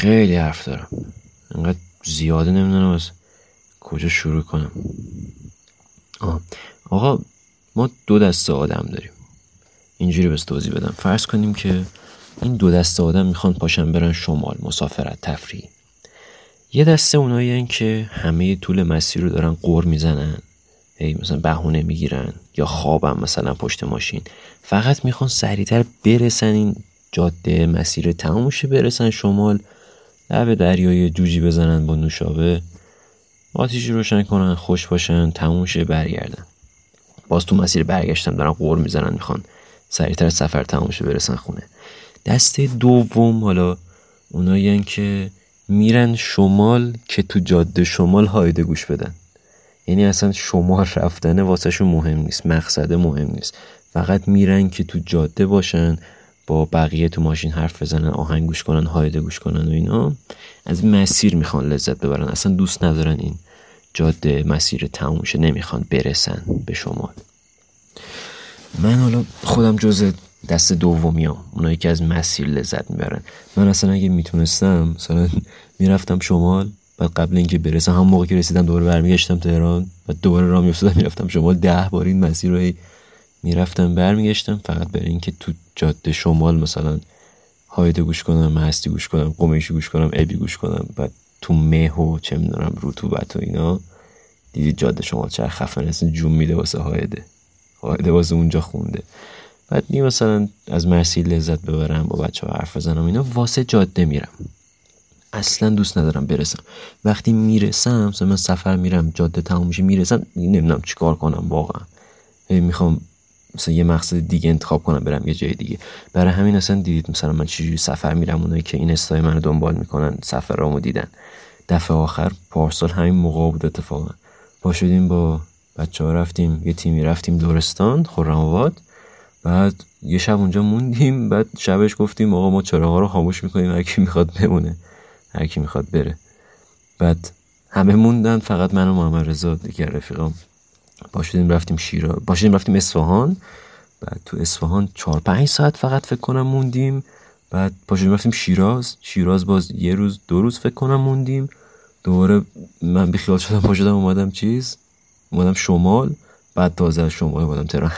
خیلی حرف دارم. انقدر زیاده نمی‌دونم از کجا شروع کنم. آه. آقا ما دو دسته آدم داریم. اینجوری بس توضیح بدم. فرض کنیم که این دو دسته آدم می‌خوان پاشن برن شمال مسافرت تفریح. یه دسته اونایی که همه طول مسیر رو دارن قور می‌زنن. هی مثلا بهونه می‌گیرن یا خوابم مثلا پشت ماشین. فقط می‌خوان سریعتر برسن این جاده مسیر تمومشه برسن شمال. لب دریای جوجی بزنن با نوشابه. آتیشی روشن کنن خوش باشن تمومشه برگردن. باز تو مسیر برگشتن دارن قور می‌زنن می‌خوان سریعتر سفر تمومشه برسن خونه. دسته دوم حالا اونایی که میرن شمال که تو جاده شمال هایده گوش بدن. یعنی اصلا شمال رفتن واسهشون مهم نیست مقصد مهم نیست. فقط میرن که تو جاده باشن. با بقیه تو ماشین حرف بزنن آهنگ گوش کنن هایده گوش کنن و اینا از مسیر می‌خوان لذت ببرن. اصلا دوست ندارن این جاده مسیر تمومشه نمی‌خوان برسن به شمال. من حالا خودم جز دست دومیام اونایی که از مسیر لذت می‌برن. من اصلا اگه می‌تونستم مثلا می‌رفتم شمال و قبل اینکه برسم هم موقع که رسیدم دوباره برمیگشتم تهران و دوباره راه میافتادم می‌رفتم شمال ده بار این مسیر رو می‌رفتم برمیگشتم فقط برای اینکه تو جاده شمال مثلا هایده گوش کنم هستی گوش کنم قمیشی گوش کنم ابی گوش کنم و تو مه و چه می‌دونم رطوبت و اینا دیدی جاده شمال چه خفن اصلا جون میده واسه هایده. هایده واسه اونجا خونده. بعد می مثلا از مرسی لذت ببرم با بچه ها حرف بزنم اینا واسه جاده میرم. اصلا دوست ندارم برسم. وقتی می‌رسم مثلا من سفر میرم جاده تموم میشه می‌رسم نمی‌دونم چیکار کنم واقعا. می‌خوام مثلا یه مقصد دیگه انتخاب کنم برم یه جای دیگه. برای همین اصلا دیدید مثلا من چجوری سفر میرم اونایی که این استای منو دنبال می‌کنن سفرامو دیدن. دفعه آخر پارسال همین موقع بود اتفاقا. با شدیم با بچه ها رفتیم یه تیمی رفتیم دورستان خرم بعد یه شب اونجا موندیم بعد شبش گفتیم آقا ما چراغا رو خاموش می‌کنیم هر کی می‌خواد بمونه هر کی می‌خواد بره. بعد همه موندن فقط من و محمد رضا دیگه رفیقام. باشدیم رفتیم شیرا باشدیم رفتیم اصفهان. بعد تو اصفهان چهار پنج ساعت فقط فکر کنم موندیم. بعد پاشدیم رفتیم شیراز. شیراز باز یه روز دو روز فکر کنم موندیم. دوباره من بیخیال شدم پاشدم اومدم چیز؟ اومدم شمال. بعد تازه از شمال اومدم تهران.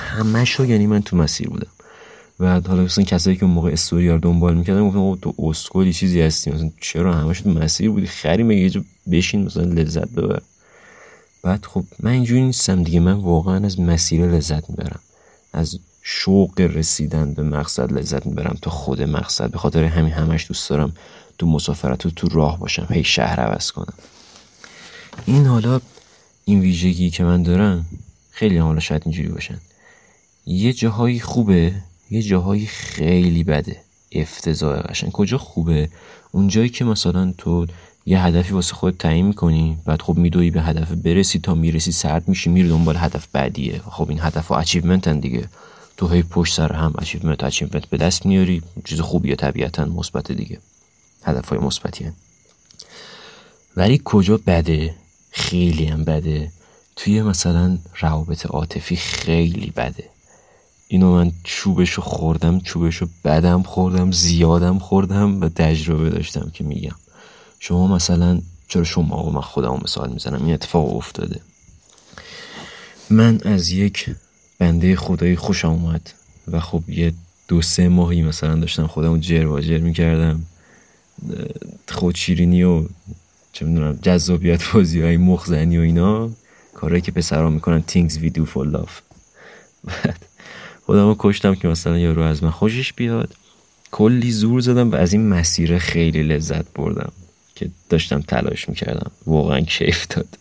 رو یعنی من تو مسیر بودم. و حالا مثلا کسایی که اون موقع استوری دنبال می‌کردن گفتم تو اسکلی چیزی هستی؟ مثلا چرا همش تو مسیر بودی؟ خری یه بشین مثلا لذت ببر. بعد خب من اینجوری نیستم دیگه. من واقعا از مسیر لذت می‌برم. از شوق رسیدن به مقصد لذت می‌برم. تا خود مقصد. به خاطر همین همش دوست دارم تو مسافرت و تو راه باشم. هی شهر عوض کنم. این حالا این ویژگی که من دارم خیلی حالا شاید اینجوری باشن. یه جاهایی خوبه یه جاهایی خیلی بده. افتضاح قشنگ. کجا خوبه؟ اونجایی که مثلا تو یه هدفی واسه خودت تعیین می‌کنی بعد خب میدوی به هدف برسی تا می‌رسی سرد میشی میری دنبال هدف بعدیه. خب این هدف و achievement ان دیگه. تو هی پشت سر هم achievement achievement به دست میاری. چیز خوبیه طبیعتا مثبت دیگه. هدف های مثبتی ولی کجا بده؟ خیلی هم بده. توی مثلا روابط عاطفی خیلی بده. اینو من چوبشو خوردم چوبشو بدم خوردم زیادم خوردم و تجربه داشتم که میگم. شما مثلا چرا شما آقا من خودم مثال می‌زنم؟ این اتفاق افتاده. من از یک بنده خدایی خوشم اومد و خب یه دو سه ماهی مثلا داشتم خودم جر و جر می‌کردم. خودشیرینی و چه می‌دونم جذابیت بازی های مخزنی و اینا. کارهایی که پسرها می‌کنن things we do for love. بعد خودم کشتم که مثلا یارو از من خوشش بیاد. کلی زور زدم و از این مسیر خیلی لذت بردم. که داشتم تلاش می‌کردم. واقعا کیف داد.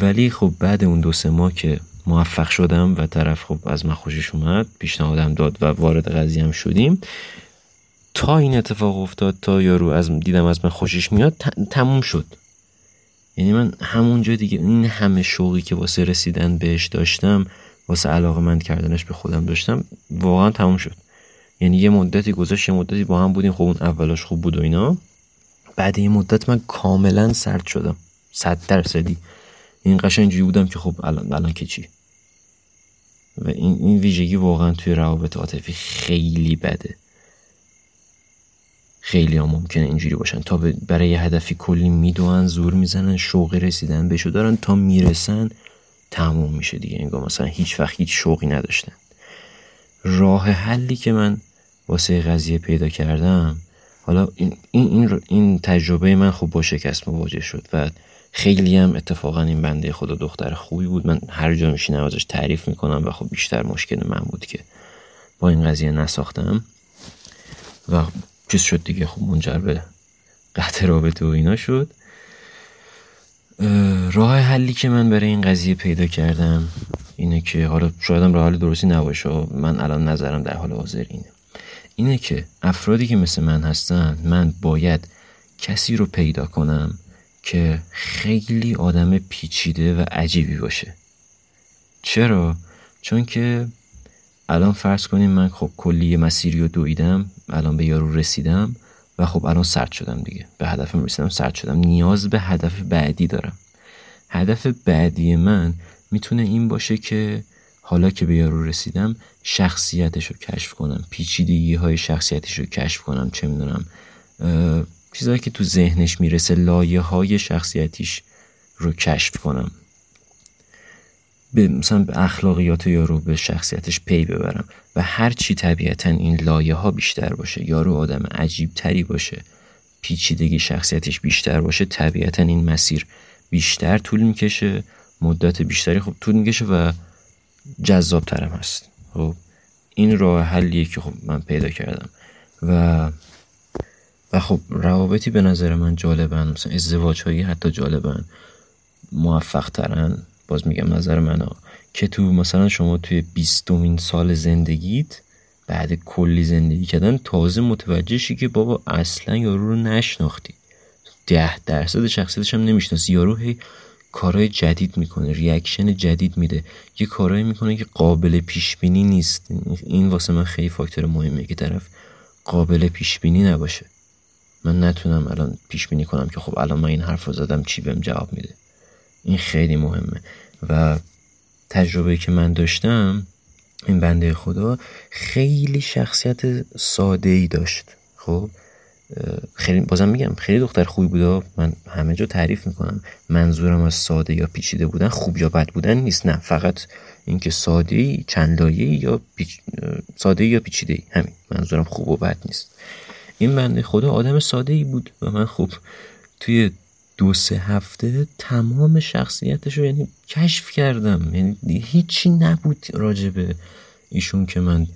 ولی خب بعد اون دو سه ماه که موفق شدم و طرف خب از من خوشش اومد پیشنهادم داد و وارد قضیه هم شدیم. تا این اتفاق افتاد تا یارو از دیدم از من خوشش میاد تموم شد. یعنی من همونجا دیگه این همه شوقی که واسه رسیدن بهش داشتم واسه علاقه مند کردنش به خودم داشتم واقعا تموم شد. یعنی یه مدتی گذاشت یه مدتی با هم بودیم. خب اون اولاش خوب بود و اینا. بعد یه مدت من کاملا سرد شدم. صد درصدی. این قشنگ اینجوری بودم که خب الان الان که چی؟ و این این ویژگی واقعا توی روابط عاطفی خیلی بده. خیلی ها ممکنه اینجوری باشن. تا برای یه هدفی کلی می‌دونن زور می‌زنن شوقی رسیدن بهشو دارن تا می‌رسن تموم میشه دیگه. انگار مثلا هیچ وقت هیچ شوقی نداشتن. راه حلی که من واسه قضیه پیدا کردم حالا این, این, این تجربه من خوب با شکست مواجه شد و خیلی هم اتفاقا این بنده خدا دختر خوبی بود. من هر جا میشینم ازش تعریف می‌کنم و خب بیشتر مشکل من بود که با این قضیه نساختم. و چیز شد دیگه خب منجر به قطع رابطه و اینا شد. راه حلی که من برای این قضیه پیدا کردم اینه که حالا شایدم راه حل درستی نباشه. من الان نظرم در حال حاضر اینه. اینه که افرادی که مثل من هستن من باید کسی رو پیدا کنم که خیلی آدم پیچیده و عجیبی باشه. چرا؟ چون که الان فرض کنیم من خب کلی مسیری رو دویدم الان به یارو رسیدم و خب الان سرد شدم دیگه. به هدفم رسیدم سرد شدم. نیاز به هدف بعدی دارم. هدف بعدی من می‌تونه این باشه که حالا که به یارو رسیدم شخصیتش رو کشف کنم پیچیدگی های شخصیتش رو کشف کنم چه می‌دونم چیزهایی که تو ذهنش می‌رسه لایه های شخصیتیش رو کشف کنم. به مثلا به اخلاقیات یارو به شخصیتش پی ببرم و هر چی طبیعتا این لایه ها بیشتر باشه یارو آدم عجیب تری باشه پیچیدگی شخصیتش بیشتر باشه طبیعتا این مسیر بیشتر طول می‌کشه مدت بیشتری خب طول می‌کشه و جذاب ترم هست. خب این راه حلیه که خب من پیدا کردم. و و خب روابطی به نظر من جالبن مثلا ازدواج هایی حتی جالبن موفق ترن باز میگم نظر من که تو مثلا شما توی بیستمین سال زندگیت بعد کلی زندگی کردن تازه متوجه شی که بابا اصلا یارو رو نشناختی. ده درصد شخصیتش هم نمی‌شناسی. یارو هی کارهای جدید می‌کنه ریاکشن جدید میده. یه کارهایی می‌کنه که قابل پیش بینی نیست. این واسه من خیلی فاکتور مهمه که طرف قابل پیش بینی نباشه. من نتونم الان پیش بینی کنم که خب الان من این حرف رو زدم چی بهم جواب میده. این خیلی مهمه. و تجربه که من داشتم این بنده خدا خیلی شخصیت ساده ای داشت. خب؟ خیلی بازم میگم خیلی دختر خوبی بوده. من همه جا تعریف می‌کنم. منظورم از ساده یا پیچیده بودن خوب یا بد بودن نیست نه. فقط اینکه ساده ای چند یا پیچ... ساده یا پیچیده همین. منظورم خوب و بد نیست. این بنده خدا آدم ساده ای بود و من خوب توی دو سه هفته تمام شخصیتش رو یعنی کشف کردم. یعنی هیچی نبود راجبه ایشون که من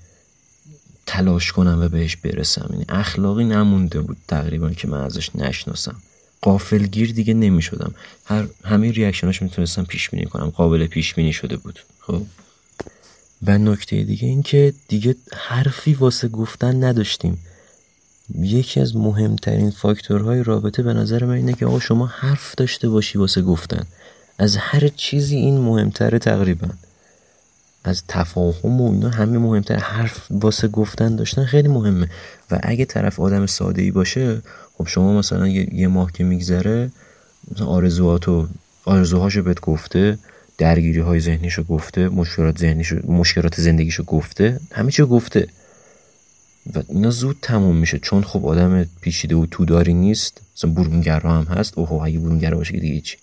تلاش کنم و بهش برسم. یعنی اخلاقی نمونده بود تقریبا که من ازش نشناسم. قافلگیر دیگه نمی شدم هر همه ریاکشناش می‌تونستم پیش بینی کنم. قابل پیش بینی شده بود. خب. و نکته دیگه این که دیگه حرفی واسه گفتن نداشتیم. یکی از مهمترین فاکتورهای رابطه به نظر من اینه که آقا شما حرف داشته باشی واسه گفتن. از هر چیزی این مهمتره تقریبا. از تفاهم و اینا همه مهمتر. حرف واسه گفتن داشتن خیلی مهمه. و اگه طرف آدم ساده ای باشه خب شما مثلا یه, ماه که میگذره آرزوهاتو آرزوهاشو بهت گفته درگیری های ذهنیشو گفته مشکلات ذهنیشو مشکلات زندگیشو گفته همه چی گفته. و اینا زود تموم میشه. چون خب آدم پیچیده و توداری نیست. مثلا برونگرا هم هست. اوه اگه برونگرا باشه که دیگه چی؟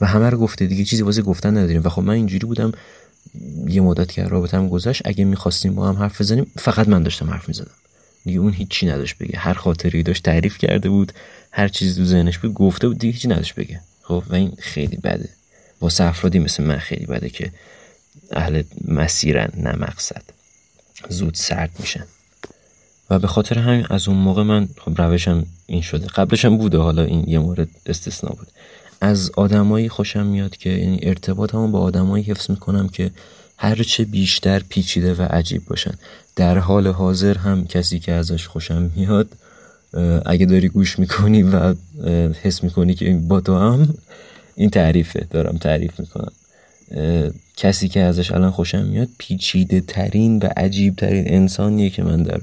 و همه رو گفته. دیگه چیزی واسه گفتن نداریم. و خب من اینجوری بودم یه مدت که رابطم گذشت اگه می‌خواستیم با هم حرف بزنیم فقط من داشتم حرف می‌زدم. دیگه اون هیچی نداشت بگه. هر خاطری داشت تعریف کرده بود هر چیزی تو ذهنش بود گفته بود دیگه هیچی نداشت بگه. خب و این خیلی بده. واسه افرادی مثل من خیلی بده که اهل مسیرن نه مقصد. زود سرد میشن. و به خاطر همین از اون موقع من خب روشم این شده. قبلش هم بوده حالا این یه مورد استثنا بود. از آدمایی خوشم میاد که یعنی ارتباطمو با آدمایی حفظ می‌کنم که هرچه بیشتر پیچیده و عجیب باشن. در حال حاضر هم کسی که ازش خوشم میاد اگه داری گوش می‌کنی و حس می‌کنی که با تو هم این تعریفه دارم تعریف می‌کنم. کسی که ازش الان خوشم میاد پیچیده ترین و عجیب ترین انسانیه که من در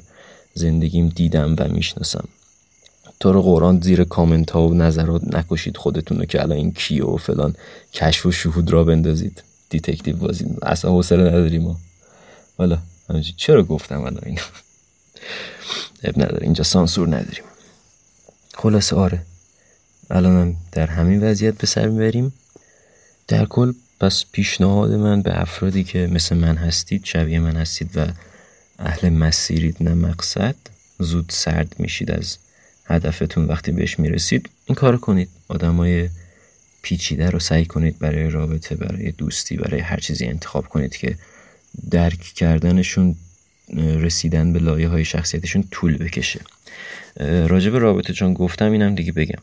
زندگیم دیدم و می‌شناسم. تو قرآن زیر کامنت ها و نظرات نکشید خودتون رو که الان این کیه و فلان کشف و شهود راه بندازید. detective بازی. اصلا حوصله نداریم ما. حالا چرا گفتم الان اینو؟ عیب نداره. اینجا سانسور نداریم. خلاص آره. الانم در همین وضعیت به سر می‌بریم. در کل پس پیشنهاد من به افرادی که مثل من هستید شبیه من هستید و اهل مسیرید نه مقصد زود سرد میشید از هدفتون وقتی بهش می‌رسید این کار کنید. آدمای پیچیده رو سعی کنید برای رابطه برای دوستی برای هر چیزی انتخاب کنید که درک کردنشون رسیدن به لایه های شخصیتشون طول بکشه. راجع به رابطه چون گفتم اینم دیگه بگم.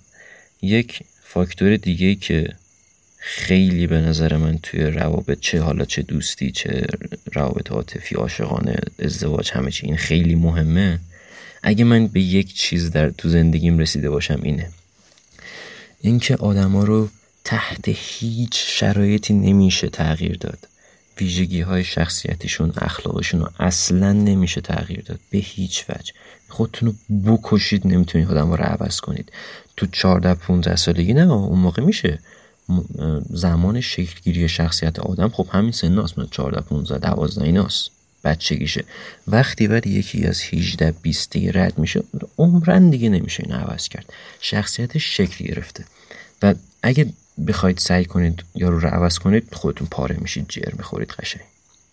یک فاکتور دیگه که خیلی به نظر من توی روابط چه حالا چه دوستی چه روابط عاطفی عاشقانه ازدواج همه چی این خیلی مهمه. اگه من به یک چیز در تو زندگیم رسیده باشم اینه. اینکه آدما رو تحت هیچ شرایطی نمیشه تغییر داد. ویژگی های شخصیتشون اخلاقشون رو اصلا نمیشه تغییر داد. به هیچ وجه. خودتون رو بکشید نمی‌تونید آدم رو عوض کنید. تو 14 15 سالگی نه اون موقع میشه. زمان شکلگیری شخصیت آدم خب همین سناست. من 14 15 12 ایناست. بچگیشه. وقتی بعد یکی از 18 20 رد میشه عمرن دیگه نمیشه این عوض کرد. شخصیتش شکل گرفته. و اگه بخواید سعی کنید یارو رو عوض کنید خودتون پاره میشید جر می‌خورید قشنگ.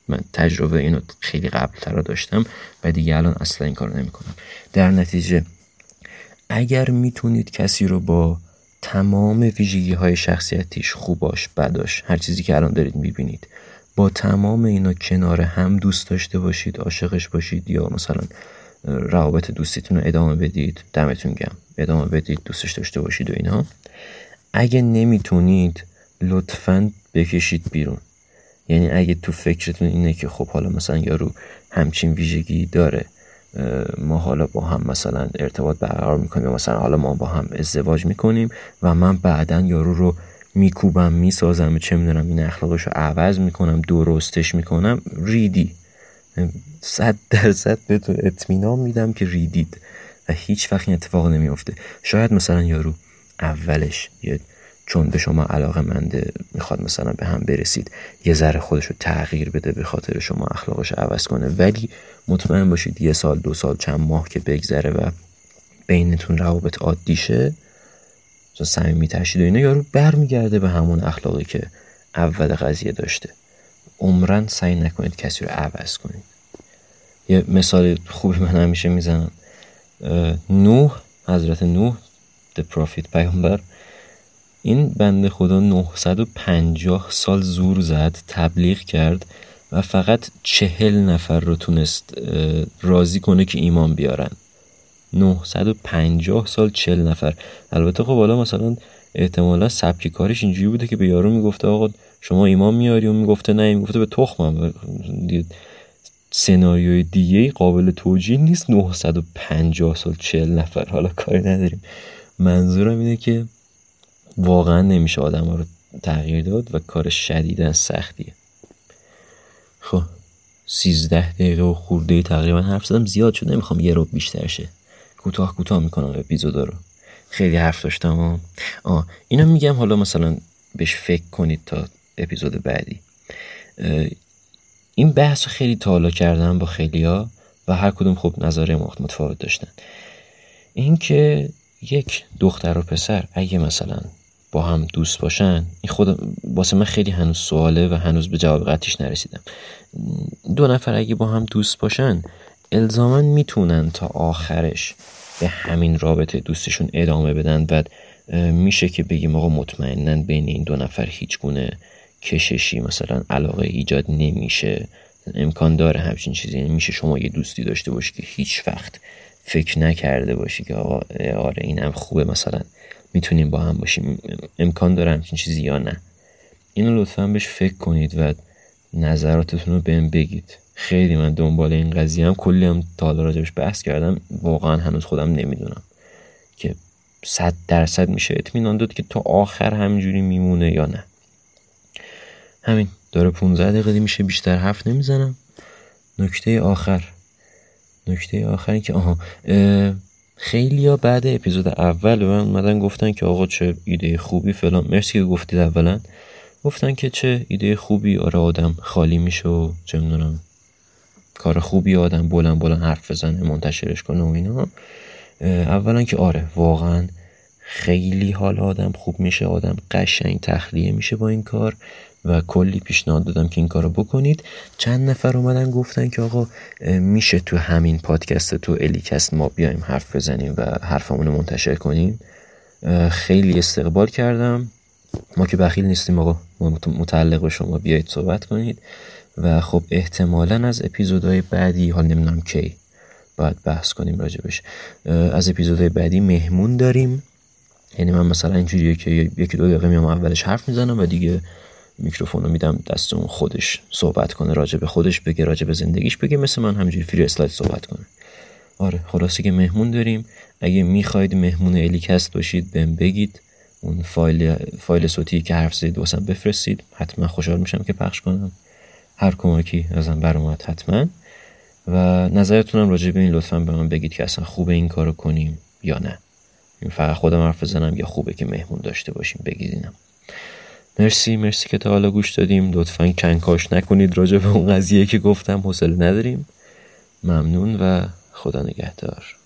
من تجربه اینو خیلی قبل تر داشتم و دیگه الان اصلا این کار نمی‌کنم. در نتیجه اگر می‌تونید کسی رو با تمام ویژگی های شخصیتیش خوباش بداش هر چیزی که الان دارید می‌بینید با تمام اینا کنار هم دوست داشته باشید عاشقش باشید یا مثلا روابط دوستیتون رو ادامه بدید دمتون گم ادامه بدید دوستش داشته باشید و اینا. اگه نمی‌تونید لطفا بکشید بیرون. یعنی اگه تو فکرتون اینه که خب حالا مثلا یارو همچین ویژگی داره ما حالا با هم مثلا ارتباط برقرار می‌کنیم مثلا حالا ما با هم ازدواج می‌کنیم و من بعدا یارو رو میکوبم می‌سازم چه می‌دونم این اخلاقش رو عوض می‌کنم درستش می‌کنم ریدی. صد درصد به تو اطمینان میدم که ریدید و هیچ وقت این اتفاق نمیافته. شاید مثلا یارو اولش یه چون به شما علاقه منده می‌خواد مثلا به هم برسید یه ذره خودش رو تغییر بده به خاطر شما اخلاقش عوض کنه. ولی مطمئن باشید یه سال دو سال چند ماه که بگذره و بینتون روابط عادی شه صمیمی ترشید و اینا یارو برمیگرده به همون اخلاقی که اول قضیه داشته. عمرن سعی نکنید کسی رو عوض کنید. یه مثال خوبی من همیشه می‌زنم. نوح حضرت نوح The Prophet پیامبر. این بنده خدا 950 سال زور زد تبلیغ کرد و فقط چهل نفر رو تونست راضی کنه که ایمان بیارن. 950 سال چهل نفر. البته خب حالا مثلا احتمالا سبک کارش اینجوری بوده که به یارو می‌گفته آقا شما ایمان میاری؟ و می‌گفته نه می‌گفته به تخمم سناریوی دیگه قابل توجیه نیست. 950 سال چهل نفر. حالا کاری نداریم. منظورم اینه که واقعا نمیشه آدم رو تغییر داد و کار شدیدا سختیه. خب سیزده دقیقه و خورده تقریبا حرف زدم. زیاد شد. نمی‌خوام یه رو بیشتر شه. کوتاه کوتاه می‌کنم اپیزودا رو. خیلی حرف داشتم آه اینو میگم حالا مثلا بهش فکر کنید تا اپیزود بعدی. این بحث رو خیلی تالا کردم با خیلیا و هر کدوم خوب نظر متفاوت داشتن. اینکه یک دختر و پسر اگه مثلا با هم دوست باشن این خود واسه من خیلی هنوز سواله و هنوز به جواب قطعیش نرسیدم. دو نفر اگه با هم دوست باشن الزاما می‌تونن تا آخرش به همین رابطه دوستشون ادامه بدن و میشه که بگیم آقا مطمئنا بین این دو نفر هیچ گونه کششی مثلا علاقه ایجاد نمیشه. امکان داره همچین چیزی یعنی میشه شما یه دوستی داشته باشی که هیچ وقت فکر نکرده باشی که آقا آره اینم خوبه مثلا می‌تونیم با هم باشیم. امکان داره همچین چیزی یا نه. اینو لطفا بهش فکر کنید و نظراتتون رو بهم بگید. خیلی من دنبال این قضیه هم کلی هم تا حالا راجبش بحث کردم. واقعا هنوز خودم نمی‌دونم که صد درصد میشه اطمینان داد که تا آخر همینجوری میمونه یا نه. همین داره 15 دقیقه میشه بیشتر حرف نمی‌زنم. نکته آخر. نکته آخری که آها خیلی ها بعد اپیزود اول به من اومدن گفتن که آقا چه ایده خوبی فلان. مرسی که گفتید اولا. گفتن که چه ایده خوبی. آره آدم خالی میشه و چه می‌دونم. کار خوبی آدم بلند بلند حرف بزنه منتشرش کنه و اینا. اولا که آره واقعا خیلی حال آدم خوب میشه آدم قشنگ تخلیه میشه با این کار و کلی پیشنهاد دادم که این کارو بکنید. چند نفر اومدن گفتن که آقا میشه تو همین پادکست تو الیکست ما بیایم حرف بزنیم و حرفمون منتشر کنیم؟ خیلی استقبال کردم. ما که بخیل نیستیم آقا متعلق به شما بیایید صحبت کنید. و خب احتمالا از اپیزودهای بعدی حال نمی‌دونم کی باید بحث کنیم راجبش. از اپیزودهای بعدی مهمون داریم. یعنی من مثلا اینجوریه که یکی دو دقیقه میام اولش حرف می‌زنم و دیگه میکروفون رو میدم دست اون خودش صحبت کنه راجع به خودش بگه راجع به زندگیش بگه مثل من همینجوری فری اسلاید صحبت کنه. آره خلاصه که مهمون داریم. اگه می‌خواید مهمون الیکست باشید بهم بگید. اون فایل فایل صوتی که حرف زدید واسم بفرستید. حتما خوشحال میشم که پخش کنم. هر کمکی ازم برامد حتما. و نظرتونم راجع به این لطفا به من بگید که اصلا خوبه این کارو کنیم یا نه. فقط خودم حرف بزنم یا خوبه که مهمون داشته باشیم بگید اینم. مرسی مرسی که تا حالا گوش دادیم. لطفا کنکاش نکنید راجع به اون قضیه که گفتم حوصله نداریم. ممنون و خدا نگهدار.